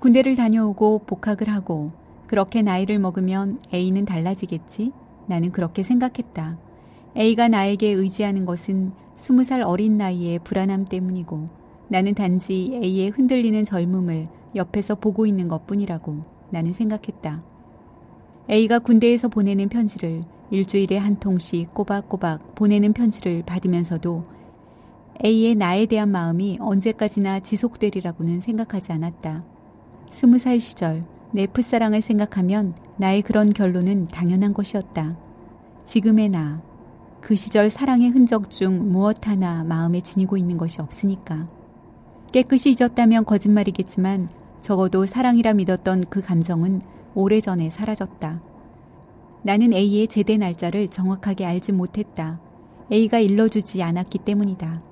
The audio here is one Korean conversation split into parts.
군대를 다녀오고 복학을 하고 그렇게 나이를 먹으면 A는 달라지겠지? 나는 그렇게 생각했다. A가 나에게 의지하는 것은 스무 살 어린 나이의 불안함 때문이고 나는 단지 A의 흔들리는 젊음을 옆에서 보고 있는 것 뿐이라고 나는 생각했다. A가 군대에서 보내는 편지를 일주일에 한 통씩 꼬박꼬박 보내는 편지를 받으면서도 A의 나에 대한 마음이 언제까지나 지속되리라고는 생각하지 않았다. 스무 살 시절 내 풋사랑을 생각하면 나의 그런 결론은 당연한 것이었다. 지금의 나, 그 시절 사랑의 흔적 중 무엇 하나 마음에 지니고 있는 것이 없으니까. 깨끗이 잊었다면 거짓말이겠지만 적어도 사랑이라 믿었던 그 감정은 오래전에 사라졌다. 나는 A의 제대 날짜를 정확하게 알지 못했다. A가 일러주지 않았기 때문이다.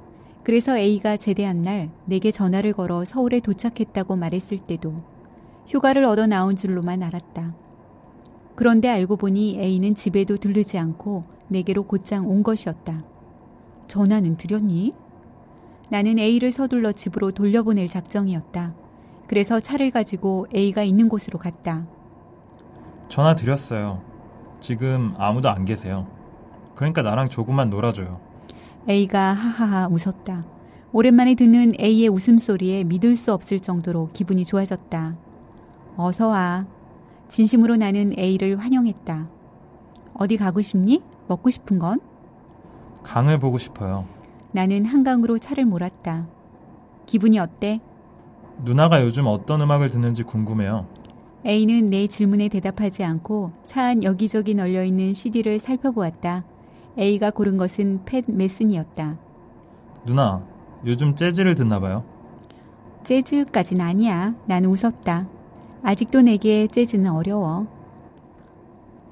그래서 A가 제대한 날 내게 전화를 걸어 서울에 도착했다고 말했을 때도 휴가를 얻어 나온 줄로만 알았다. 그런데 알고 보니 A는 집에도 들르지 않고 내게로 곧장 온 것이었다. 전화는 드렸니? 나는 A를 서둘러 집으로 돌려보낼 작정이었다. 그래서 차를 가지고 A가 있는 곳으로 갔다. 전화 드렸어요. 지금 아무도 안 계세요. 그러니까 나랑 조금만 놀아줘요. A가 하하하 웃었다. 오랜만에 듣는 A의 웃음소리에 믿을 수 없을 정도로 기분이 좋아졌다. 어서 와. 진심으로 나는 A를 환영했다. 어디 가고 싶니? 먹고 싶은 건? 강을 보고 싶어요. 나는 한강으로 차를 몰았다. 기분이 어때? 누나가 요즘 어떤 음악을 듣는지 궁금해요. A는 내 질문에 대답하지 않고 차 안 여기저기 널려 있는 CD를 살펴보았다. A가 고른 것은 팻 메슨이었다. 누나, 요즘 재즈를 듣나 봐요. 재즈까진 아니야. 나는 웃었다. 아직도 내게 재즈는 어려워.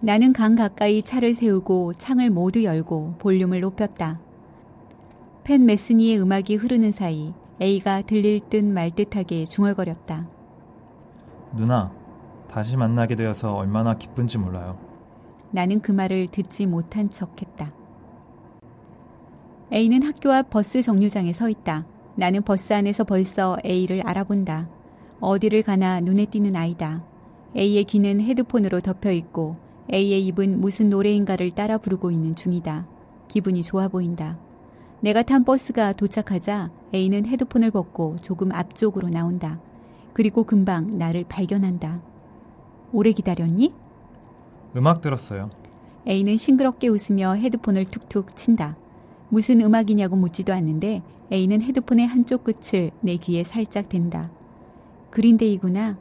나는 강 가까이 차를 세우고 창을 모두 열고 볼륨을 높였다. 팻 메스니의 음악이 흐르는 사이 A가 들릴 듯 말 듯하게 중얼거렸다. 누나, 다시 만나게 되어서 얼마나 기쁜지 몰라요. 나는 그 말을 듣지 못한 척 했다. A는 학교 앞 버스 정류장에 서 있다. 나는 버스 안에서 벌써 A를 알아본다. 어디를 가나 눈에 띄는 아이다. A의 귀는 헤드폰으로 덮여 있고 A의 입은 무슨 노래인가를 따라 부르고 있는 중이다. 기분이 좋아 보인다. 내가 탄 버스가 도착하자 A는 헤드폰을 벗고 조금 앞쪽으로 나온다. 그리고 금방 나를 발견한다. 오래 기다렸니? 음악 들었어요. A는 싱그럽게 웃으며 헤드폰을 툭툭 친다. 무슨 음악이냐고 묻지도 않는데 A는 헤드폰의 한쪽 끝을 내 귀에 살짝 댄다. 그린데이구나.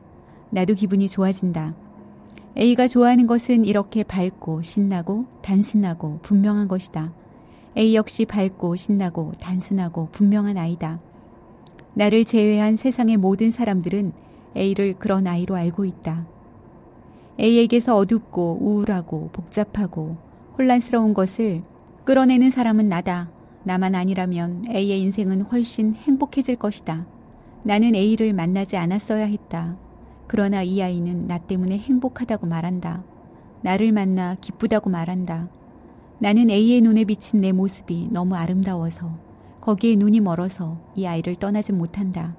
나도 기분이 좋아진다. A가 좋아하는 것은 이렇게 밝고 신나고 단순하고 분명한 것이다. A 역시 밝고 신나고 단순하고 분명한 아이다. 나를 제외한 세상의 모든 사람들은 A를 그런 아이로 알고 있다. A에게서 어둡고 우울하고 복잡하고 혼란스러운 것을 끌어내는 사람은 나다. 나만 아니라면 A의 인생은 훨씬 행복해질 것이다. 나는 A를 만나지 않았어야 했다. 그러나 이 아이는 나 때문에 행복하다고 말한다. 나를 만나 기쁘다고 말한다. 나는 A의 눈에 비친 내 모습이 너무 아름다워서 거기에 눈이 멀어서 이 아이를 떠나지 못한다.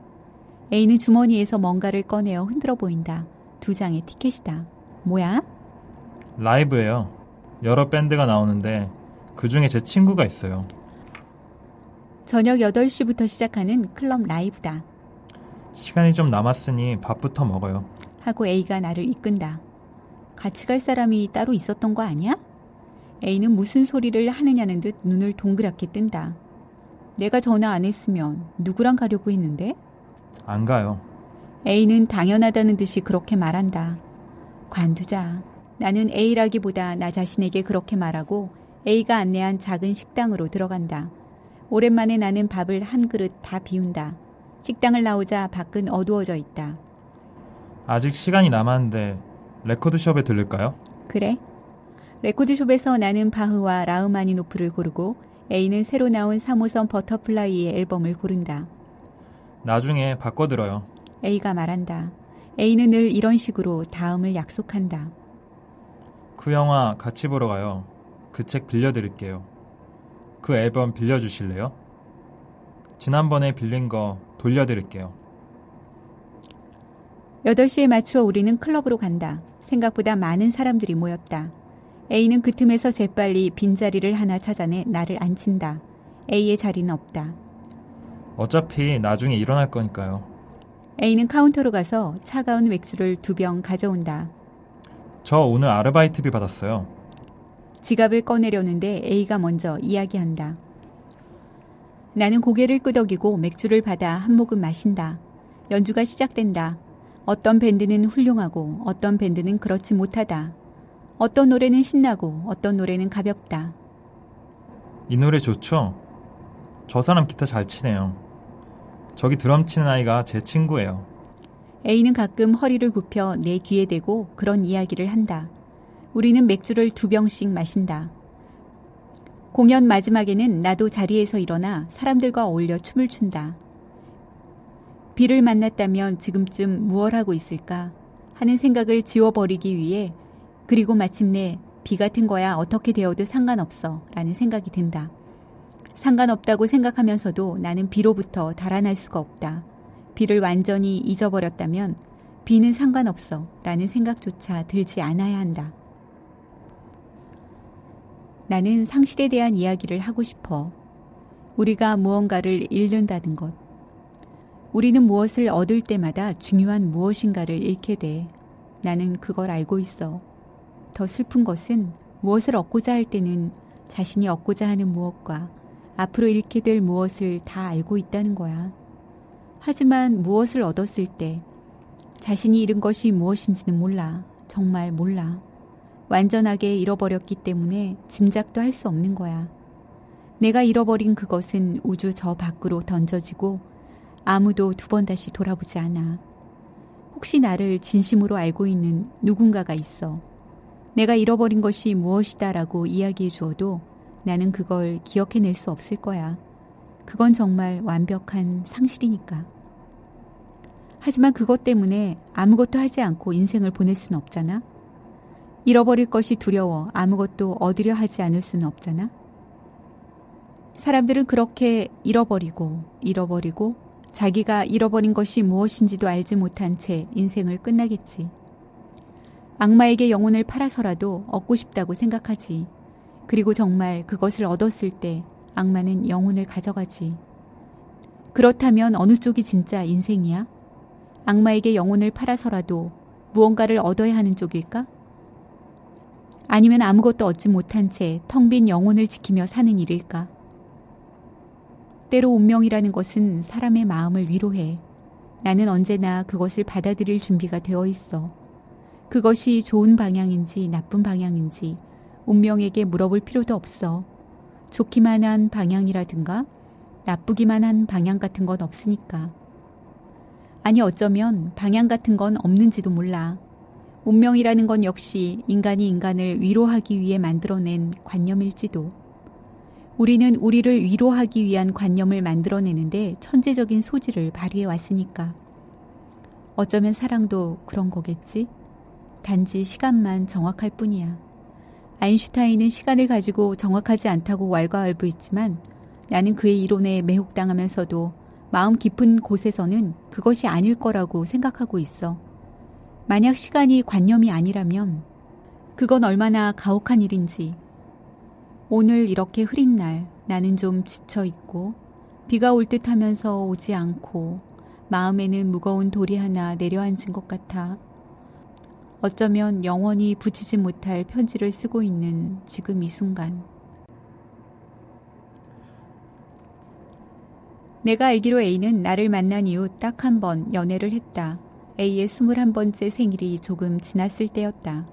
A는 주머니에서 뭔가를 꺼내어 흔들어 보인다. 두 장의 티켓이다. 뭐야? 라이브예요. 여러 밴드가 나오는데 그 중에 제 친구가 있어요. 저녁 8시부터 시작하는 클럽 라이브다. 시간이 좀 남았으니 밥부터 먹어요. 하고 A가 나를 이끈다. 같이 갈 사람이 따로 있었던 거 아니야? A는 무슨 소리를 하느냐는 듯 눈을 동그랗게 뜬다. 내가 전화 안 했으면 누구랑 가려고 했는데? 안 가요. A는 당연하다는 듯이 그렇게 말한다. 관두자. 나는 A라기보다 나 자신에게 그렇게 말하고 A가 안내한 작은 식당으로 들어간다. 오랜만에 나는 밥을 한 그릇 다 비운다. 식당을 나오자 밖은 어두워져 있다. 아직 시간이 남았는데 레코드숍에 들를까요? 그래. 레코드숍에서 나는 바흐와 라흐마니노프를 고르고 A는 새로 나온 3호선 버터플라이의 앨범을 고른다. 나중에 바꿔 들어요. A가 말한다. A는 늘 이런 식으로 다음을 약속한다. 그 영화 같이 보러 가요. 그 책 빌려드릴게요. 그 앨범 빌려주실래요? 지난번에 빌린 거 돌려드릴게요. 8시에 맞추어 우리는 클럽으로 간다. 생각보다 많은 사람들이 모였다. A는 그 틈에서 재빨리 빈자리를 하나 찾아내 나를 앉힌다. A의 자리는 없다. 어차피 나중에 일어날 거니까요. A는 카운터로 가서 차가운 맥주를 두 병 가져온다. 저 오늘 아르바이트비 받았어요. 지갑을 꺼내려는데 A가 먼저 이야기한다. 나는 고개를 끄덕이고 맥주를 받아 한 모금 마신다. 연주가 시작된다. 어떤 밴드는 훌륭하고 어떤 밴드는 그렇지 못하다. 어떤 노래는 신나고 어떤 노래는 가볍다. 이 노래 좋죠? 저 사람 기타 잘 치네요. 저기 드럼 치는 아이가 제 친구예요. A는 가끔 허리를 굽혀 내 귀에 대고 그런 이야기를 한다. 우리는 맥주를 두 병씩 마신다. 공연 마지막에는 나도 자리에서 일어나 사람들과 어울려 춤을 춘다. 비를 만났다면 지금쯤 무얼 하고 있을까 하는 생각을 지워버리기 위해 그리고 마침내 비 같은 거야 어떻게 되어도 상관없어 라는 생각이 든다. 상관없다고 생각하면서도 나는 비로부터 달아날 수가 없다. 비를 완전히 잊어버렸다면 비는 상관없어 라는 생각조차 들지 않아야 한다. 나는 상실에 대한 이야기를 하고 싶어. 우리가 무언가를 잃는다는 것. 우리는 무엇을 얻을 때마다 중요한 무엇인가를 잃게 돼. 나는 그걸 알고 있어. 더 슬픈 것은 무엇을 얻고자 할 때는 자신이 얻고자 하는 무엇과 앞으로 잃게 될 무엇을 다 알고 있다는 거야. 하지만 무엇을 얻었을 때 자신이 잃은 것이 무엇인지는 몰라. 정말 몰라. 완전하게 잃어버렸기 때문에 짐작도 할 수 없는 거야. 내가 잃어버린 그것은 우주 저 밖으로 던져지고 아무도 두 번 다시 돌아보지 않아. 혹시 나를 진심으로 알고 있는 누군가가 있어. 내가 잃어버린 것이 무엇이다라고 이야기해 주어도 나는 그걸 기억해낼 수 없을 거야. 그건 정말 완벽한 상실이니까. 하지만 그것 때문에 아무것도 하지 않고 인생을 보낼 수는 없잖아. 잃어버릴 것이 두려워 아무것도 얻으려 하지 않을 수는 없잖아. 사람들은 그렇게 잃어버리고 잃어버리고 자기가 잃어버린 것이 무엇인지도 알지 못한 채 인생을 끝나겠지. 악마에게 영혼을 팔아서라도 얻고 싶다고 생각하지. 그리고 정말 그것을 얻었을 때 악마는 영혼을 가져가지. 그렇다면 어느 쪽이 진짜 인생이야? 악마에게 영혼을 팔아서라도 무언가를 얻어야 하는 쪽일까? 아니면 아무것도 얻지 못한 채 텅 빈 영혼을 지키며 사는 일일까? 때로 운명이라는 것은 사람의 마음을 위로해. 나는 언제나 그것을 받아들일 준비가 되어 있어. 그것이 좋은 방향인지 나쁜 방향인지 운명에게 물어볼 필요도 없어. 좋기만 한 방향이라든가 나쁘기만 한 방향 같은 건 없으니까. 아니 어쩌면 방향 같은 건 없는지도 몰라. 운명이라는 건 역시 인간이 인간을 위로하기 위해 만들어낸 관념일지도. 우리는 우리를 위로하기 위한 관념을 만들어내는데 천재적인 소질을 발휘해 왔으니까. 어쩌면 사랑도 그런 거겠지? 단지 시간만 정확할 뿐이야. 아인슈타인은 시간을 가지고 정확하지 않다고 왈가왈부했지만 나는 그의 이론에 매혹당하면서도 마음 깊은 곳에서는 그것이 아닐 거라고 생각하고 있어. 만약 시간이 관념이 아니라면 그건 얼마나 가혹한 일인지. 오늘 이렇게 흐린 날 나는 좀 지쳐 있고 비가 올 듯 하면서 오지 않고 마음에는 무거운 돌이 하나 내려앉은 것 같아 어쩌면 영원히 붙이지 못할 편지를 쓰고 있는 지금 이 순간. 내가 알기로 A는 나를 만난 이후 딱 한 번 연애를 했다. A의 21번째 생일이 조금 지났을 때였다.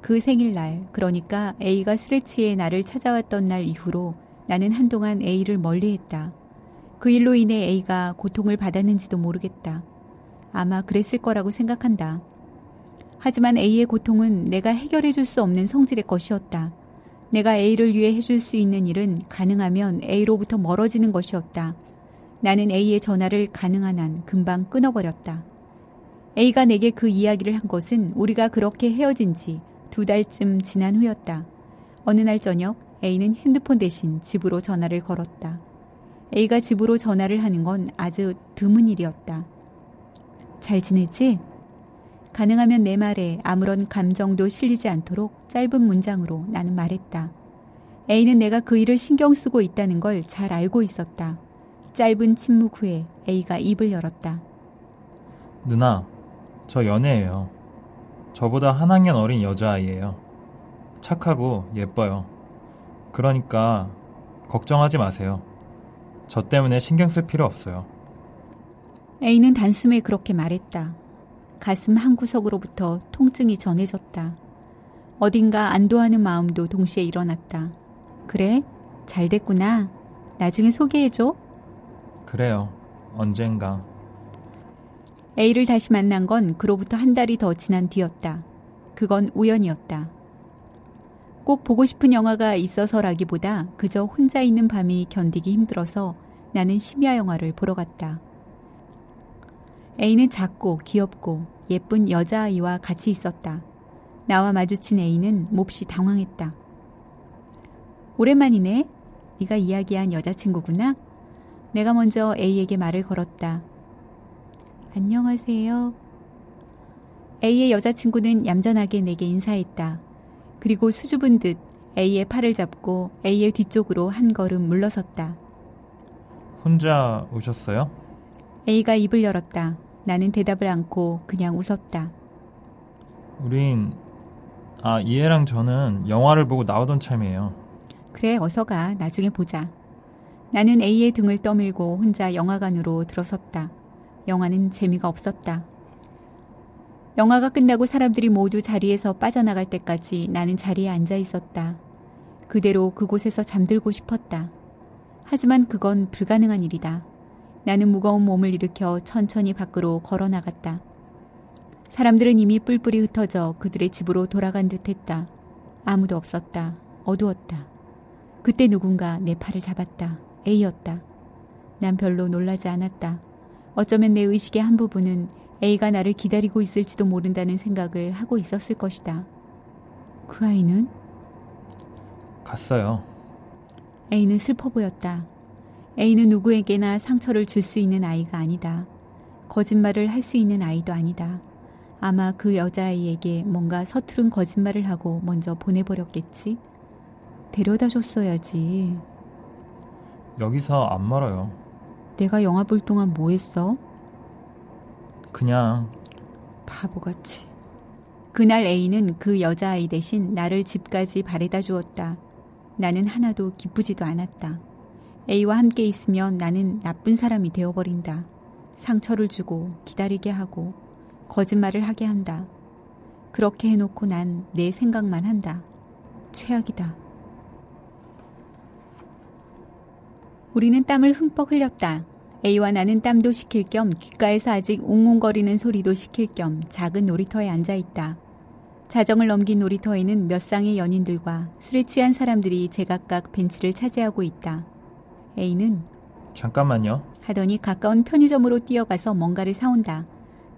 그 생일날, 그러니까 A가 술에 취해 나를 찾아왔던 날 이후로 나는 한동안 A를 멀리 했다. 그 일로 인해 A가 고통을 받았는지도 모르겠다. 아마 그랬을 거라고 생각한다. 하지만 A의 고통은 내가 해결해 줄 수 없는 성질의 것이었다. 내가 A를 위해 해줄 수 있는 일은 가능하면 A로부터 멀어지는 것이었다. 나는 A의 전화를 가능한 한 금방 끊어버렸다. A가 내게 그 이야기를 한 것은 우리가 그렇게 헤어진 지 두 달쯤 지난 후였다. 어느 날 저녁 A는 핸드폰 대신 집으로 전화를 걸었다. A가 집으로 전화를 하는 건 아주 드문 일이었다. 잘 지내지? 가능하면 내 말에 아무런 감정도 실리지 않도록 짧은 문장으로 나는 말했다. A는 내가 그 일을 신경 쓰고 있다는 걸 잘 알고 있었다. 짧은 침묵 후에 A가 입을 열었다. 누나, 저 연애해요. 저보다 한 학년 어린 여자아이예요. 착하고 예뻐요. 그러니까 걱정하지 마세요. 저 때문에 신경 쓸 필요 없어요. A는 단숨에 그렇게 말했다. 가슴 한구석으로부터 통증이 전해졌다. 어딘가 안도하는 마음도 동시에 일어났다. 그래? 잘 됐구나. 나중에 소개해줘. 그래요. 언젠가. A를 다시 만난 건 그로부터 한 달이 더 지난 뒤였다. 그건 우연이었다. 꼭 보고 싶은 영화가 있어서라기보다 그저 혼자 있는 밤이 견디기 힘들어서 나는 심야 영화를 보러 갔다. A는 작고 귀엽고 예쁜 여자아이와 같이 있었다. 나와 마주친 A는 몹시 당황했다. 오랜만이네. 네가 이야기한 여자친구구나. 내가 먼저 A에게 말을 걸었다. 안녕하세요. A의 여자친구는 얌전하게 내게 인사했다. 그리고 수줍은 듯 A의 팔을 잡고 A의 뒤쪽으로 한 걸음 물러섰다. 혼자 오셨어요? A가 입을 열었다. 나는 대답을 않고 그냥 웃었다. 우린 아 이해랑 저는 영화를 보고 나오던 참이에요. 그래 어서 가. 나중에 보자. 나는 A의 등을 떠밀고 혼자 영화관으로 들어섰다. 영화는 재미가 없었다. 영화가 끝나고 사람들이 모두 자리에서 빠져나갈 때까지 나는 자리에 앉아 있었다. 그대로 그곳에서 잠들고 싶었다. 하지만 그건 불가능한 일이다. 나는 무거운 몸을 일으켜 천천히 밖으로 걸어 나갔다. 사람들은 이미 뿔뿔이 흩어져 그들의 집으로 돌아간 듯 했다. 아무도 없었다. 어두웠다. 그때 누군가 내 팔을 잡았다. A였다. 난 별로 놀라지 않았다. 어쩌면 내 의식의 한 부분은 A가 나를 기다리고 있을지도 모른다는 생각을 하고 있었을 것이다. 그 아이는? 갔어요. A는 슬퍼 보였다. A는 누구에게나 상처를 줄 수 있는 아이가 아니다. 거짓말을 할 수 있는 아이도 아니다. 아마 그 여자아이에게 뭔가 서투른 거짓말을 하고 먼저 보내버렸겠지? 데려다 줬어야지. 여기서 안 말아요. 내가 영화 볼 동안 뭐 했어? 그냥 바보같이. 그날 A는 그 여자아이 대신 나를 집까지 바래다 주었다. 나는 하나도 기쁘지도 않았다. A와 함께 있으면 나는 나쁜 사람이 되어버린다. 상처를 주고 기다리게 하고 거짓말을 하게 한다. 그렇게 해놓고 난 내 생각만 한다. 최악이다. 우리는 땀을 흠뻑 흘렸다. A와 나는 땀도 식힐 겸 귓가에서 아직 웅웅거리는 소리도 식힐 겸 작은 놀이터에 앉아 있다. 자정을 넘긴 놀이터에는 몇 쌍의 연인들과 술에 취한 사람들이 제각각 벤치를 차지하고 있다. A는 잠깐만요. 하더니 가까운 편의점으로 뛰어가서 뭔가를 사온다.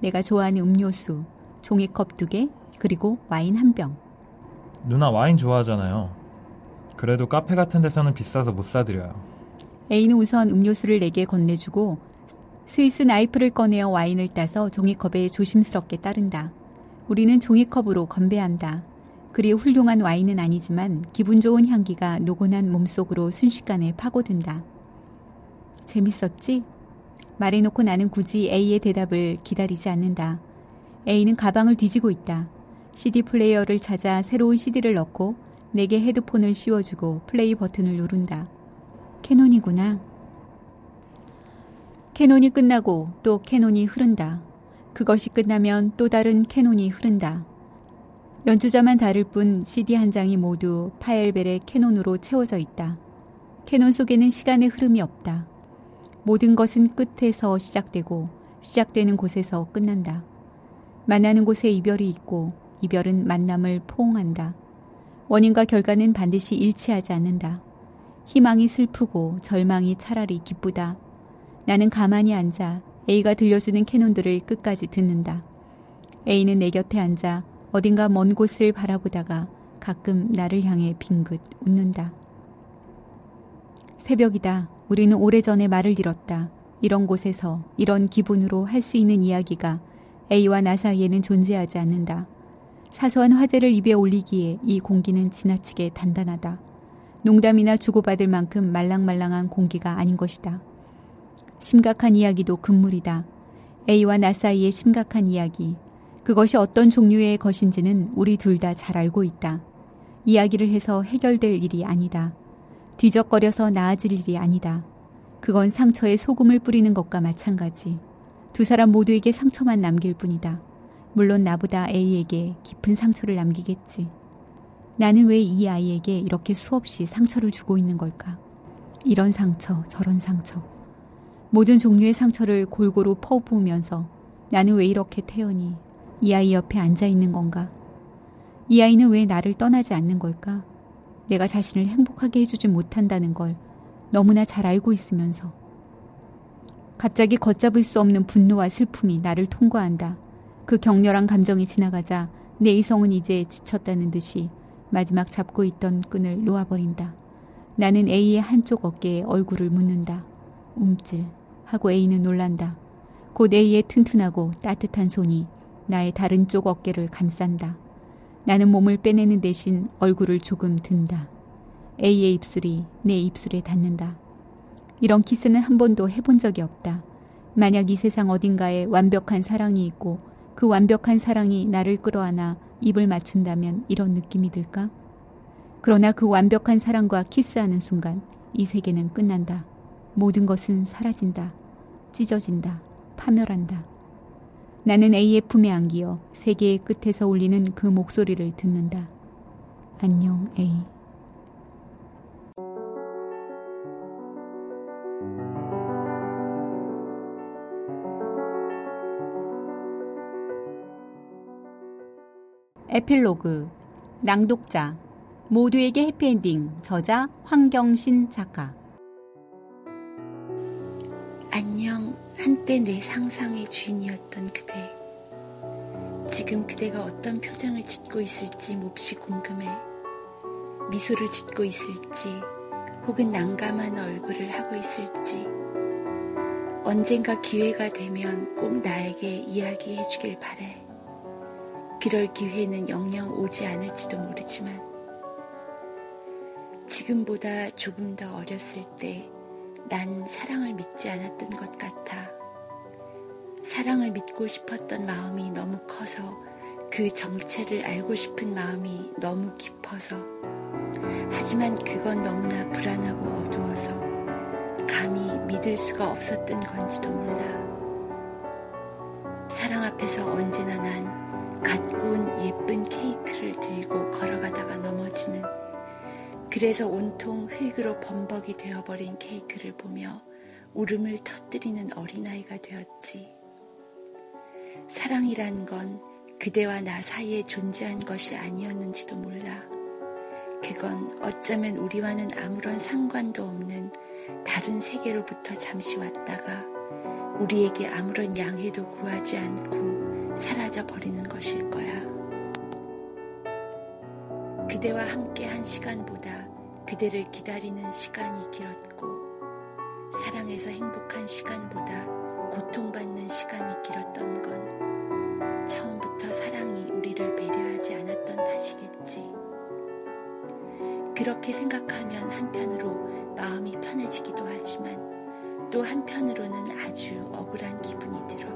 내가 좋아하는 음료수, 종이컵 두 개, 그리고 와인 한 병. 누나 와인 좋아하잖아요. 그래도 카페 같은 데서는 비싸서 못 사드려요. A는 우선 음료수를 내게 건네주고 스위스 나이프를 꺼내어 와인을 따서 종이컵에 조심스럽게 따른다. 우리는 종이컵으로 건배한다. 그리 훌륭한 와인은 아니지만 기분 좋은 향기가 노곤한 몸속으로 순식간에 파고든다. 재밌었지? 말해놓고 나는 굳이 A의 대답을 기다리지 않는다. A는 가방을 뒤지고 있다. CD 플레이어를 찾아 새로운 CD를 넣고 내게 헤드폰을 씌워주고 플레이 버튼을 누른다. 캐논이구나. 캐논이 끝나고 또 캐논이 흐른다. 그것이 끝나면 또 다른 캐논이 흐른다. 연주자만 다를 뿐 CD 한 장이 모두 파헬벨의 캐논으로 채워져 있다. 캐논 속에는 시간의 흐름이 없다. 모든 것은 끝에서 시작되고 시작되는 곳에서 끝난다. 만나는 곳에 이별이 있고 이별은 만남을 포옹한다. 원인과 결과는 반드시 일치하지 않는다. 희망이 슬프고 절망이 차라리 기쁘다. 나는 가만히 앉아 A가 들려주는 캐논들을 끝까지 듣는다. A는 내 곁에 앉아 어딘가 먼 곳을 바라보다가 가끔 나를 향해 빙긋 웃는다. 새벽이다. 우리는 오래전에 말을 잃었다. 이런 곳에서 이런 기분으로 할 수 있는 이야기가 A와 나 사이에는 존재하지 않는다. 사소한 화제를 입에 올리기에 이 공기는 지나치게 단단하다. 농담이나 주고받을 만큼 말랑말랑한 공기가 아닌 것이다. 심각한 이야기도 금물이다. A와 나 사이의 심각한 이야기. 그것이 어떤 종류의 것인지는 우리 둘 다 잘 알고 있다. 이야기를 해서 해결될 일이 아니다. 뒤적거려서 나아질 일이 아니다. 그건 상처에 소금을 뿌리는 것과 마찬가지. 두 사람 모두에게 상처만 남길 뿐이다. 물론 나보다 A에게 깊은 상처를 남기겠지. 나는 왜 이 아이에게 이렇게 수없이 상처를 주고 있는 걸까? 이런 상처, 저런 상처. 모든 종류의 상처를 골고루 퍼부으면서 나는 왜 이렇게 태연히 이 아이 옆에 앉아 있는 건가? 이 아이는 왜 나를 떠나지 않는 걸까? 내가 자신을 행복하게 해주지 못한다는 걸 너무나 잘 알고 있으면서 갑자기 걷잡을 수 없는 분노와 슬픔이 나를 통과한다. 그 격렬한 감정이 지나가자 내 이성은 이제 지쳤다는 듯이 마지막 잡고 있던 끈을 놓아버린다. 나는 A의 한쪽 어깨에 얼굴을 묻는다. 움찔 하고 A는 놀란다. 곧 A의 튼튼하고 따뜻한 손이 나의 다른 쪽 어깨를 감싼다. 나는 몸을 빼내는 대신 얼굴을 조금 든다. A의 입술이 내 입술에 닿는다. 이런 키스는 한 번도 해본 적이 없다. 만약 이 세상 어딘가에 완벽한 사랑이 있고 그 완벽한 사랑이 나를 끌어안아 입을 맞춘다면 이런 느낌이 들까? 그러나 그 완벽한 사랑과 키스하는 순간 이 세계는 끝난다. 모든 것은 사라진다. 찢어진다. 파멸한다. 나는 A의 품에 안기어 세계의 끝에서 울리는 그 목소리를 듣는다. 안녕, A. 에필로그 낭독자 모두에게 해피엔딩 저자 황경신 작가. 안녕 한때 내 상상의 주인이었던 그대. 지금 그대가 어떤 표정을 짓고 있을지 몹시 궁금해. 미소를 짓고 있을지 혹은 난감한 얼굴을 하고 있을지. 언젠가 기회가 되면 꼭 나에게 이야기해 주길 바래. 그럴 기회는 영영 오지 않을지도 모르지만 지금보다 조금 더 어렸을 때 난 사랑을 믿지 않았던 것 같아. 사랑을 믿고 싶었던 마음이 너무 커서 그 정체를 알고 싶은 마음이 너무 깊어서 하지만 그건 너무나 불안하고 어두워서 감히 믿을 수가 없었던 건지도 몰라. 사랑 앞에서 구운 예쁜 케이크를 들고 걸어가다가 넘어지는 그래서 온통 흙으로 범벅이 되어버린 케이크를 보며 울음을 터뜨리는 어린아이가 되었지. 사랑이란 건 그대와 나 사이에 존재한 것이 아니었는지도 몰라. 그건 어쩌면 우리와는 아무런 상관도 없는 다른 세계로부터 잠시 왔다가 우리에게 아무런 양해도 구하지 않고 사라져 버리는 것일 거야. 그대와 함께 한 시간보다 그대를 기다리는 시간이 길었고, 사랑해서 행복한 시간보다 고통받는 시간이 길었던 건 처음부터 사랑이 우리를 배려하지 않았던 탓이겠지. 그렇게 생각하면 한편으로 마음이 편해지기도 하지만 또 한편으로는 아주 억울한 기분이 들어.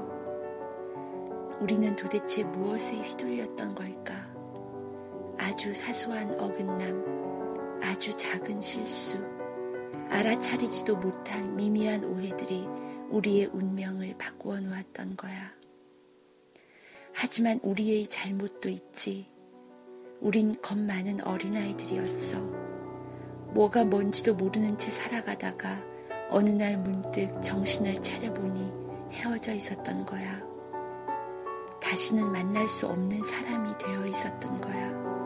우리는 도대체 무엇에 휘둘렸던 걸까? 아주 사소한 어긋남, 아주 작은 실수, 알아차리지도 못한 미미한 오해들이 우리의 운명을 바꾸어 놓았던 거야. 하지만 우리의 잘못도 있지. 우린 겁 많은 어린아이들이었어. 뭐가 뭔지도 모르는 채 살아가다가 어느 날 문득 정신을 차려보니 헤어져 있었던 거야. 다시는 만날 수 없는 사람이 되어 있었던 거야.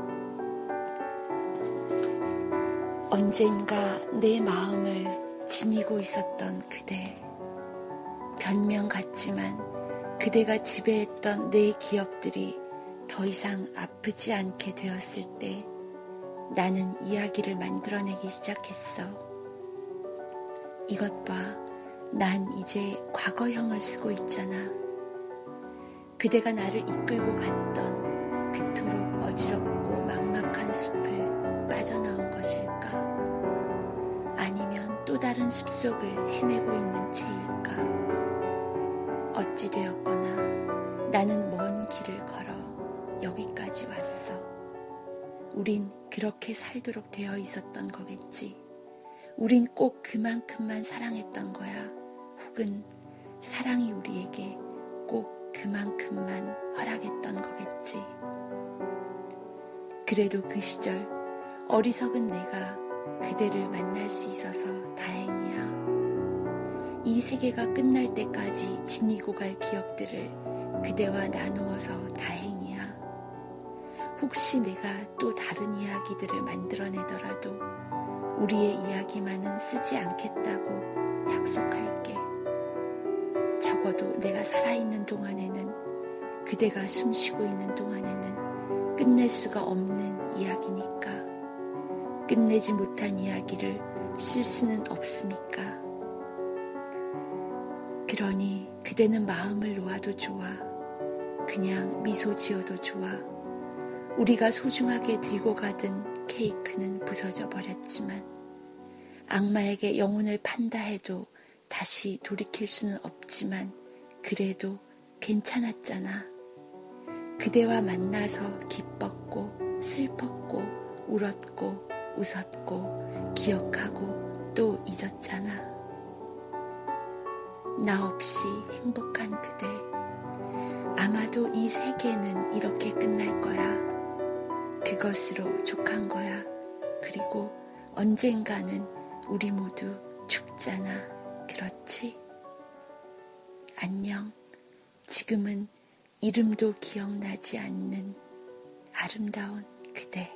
언젠가 내 마음을 지니고 있었던 그대. 변명 같지만 그대가 지배했던 내 기억들이 더 이상 아프지 않게 되었을 때 나는 이야기를 만들어내기 시작했어. 이것 봐. 난 이제 과거형을 쓰고 있잖아. 그대가 나를 이끌고 갔던 그토록 어지럽고 막막한 숲을 빠져나온 것일까? 아니면 또 다른 숲속을 헤매고 있는 채일까? 어찌 되었거나 나는 먼 길을 걸어 여기까지 왔어. 우린 그렇게 살도록 되어 있었던 거겠지. 우린 꼭 그만큼만 사랑했던 거야. 혹은 사랑이 우리에게 꼭 그만큼만 허락했던 거겠지. 그래도 그 시절 어리석은 내가 그대를 만날 수 있어서 다행이야. 이 세계가 끝날 때까지 지니고 갈 기억들을 그대와 나누어서 다행이야. 혹시 내가 또 다른 이야기들을 만들어내더라도 우리의 이야기만은 쓰지 않겠다고 약속할게. 적어도 내가 살아있는 동안에는 그대가 숨 쉬고 있는 동안에는 끝낼 수가 없는 이야기니까. 끝내지 못한 이야기를 쓸 수는 없으니까. 그러니 그대는 마음을 놓아도 좋아. 그냥 미소 지어도 좋아. 우리가 소중하게 들고 가던 케이크는 부서져 버렸지만 악마에게 영혼을 판다 해도 다시 돌이킬 수는 없지만 그래도 괜찮았잖아. 그대와 만나서 기뻤고 슬펐고 울었고 웃었고 기억하고 또 잊었잖아. 나 없이 행복한 그대. 아마도 이 세계는 이렇게 끝날 거야. 그것으로 족한 거야. 그리고 언젠가는 우리 모두 죽잖아. 그렇지? 안녕. 지금은 이름도 기억나지 않는 아름다운 그대.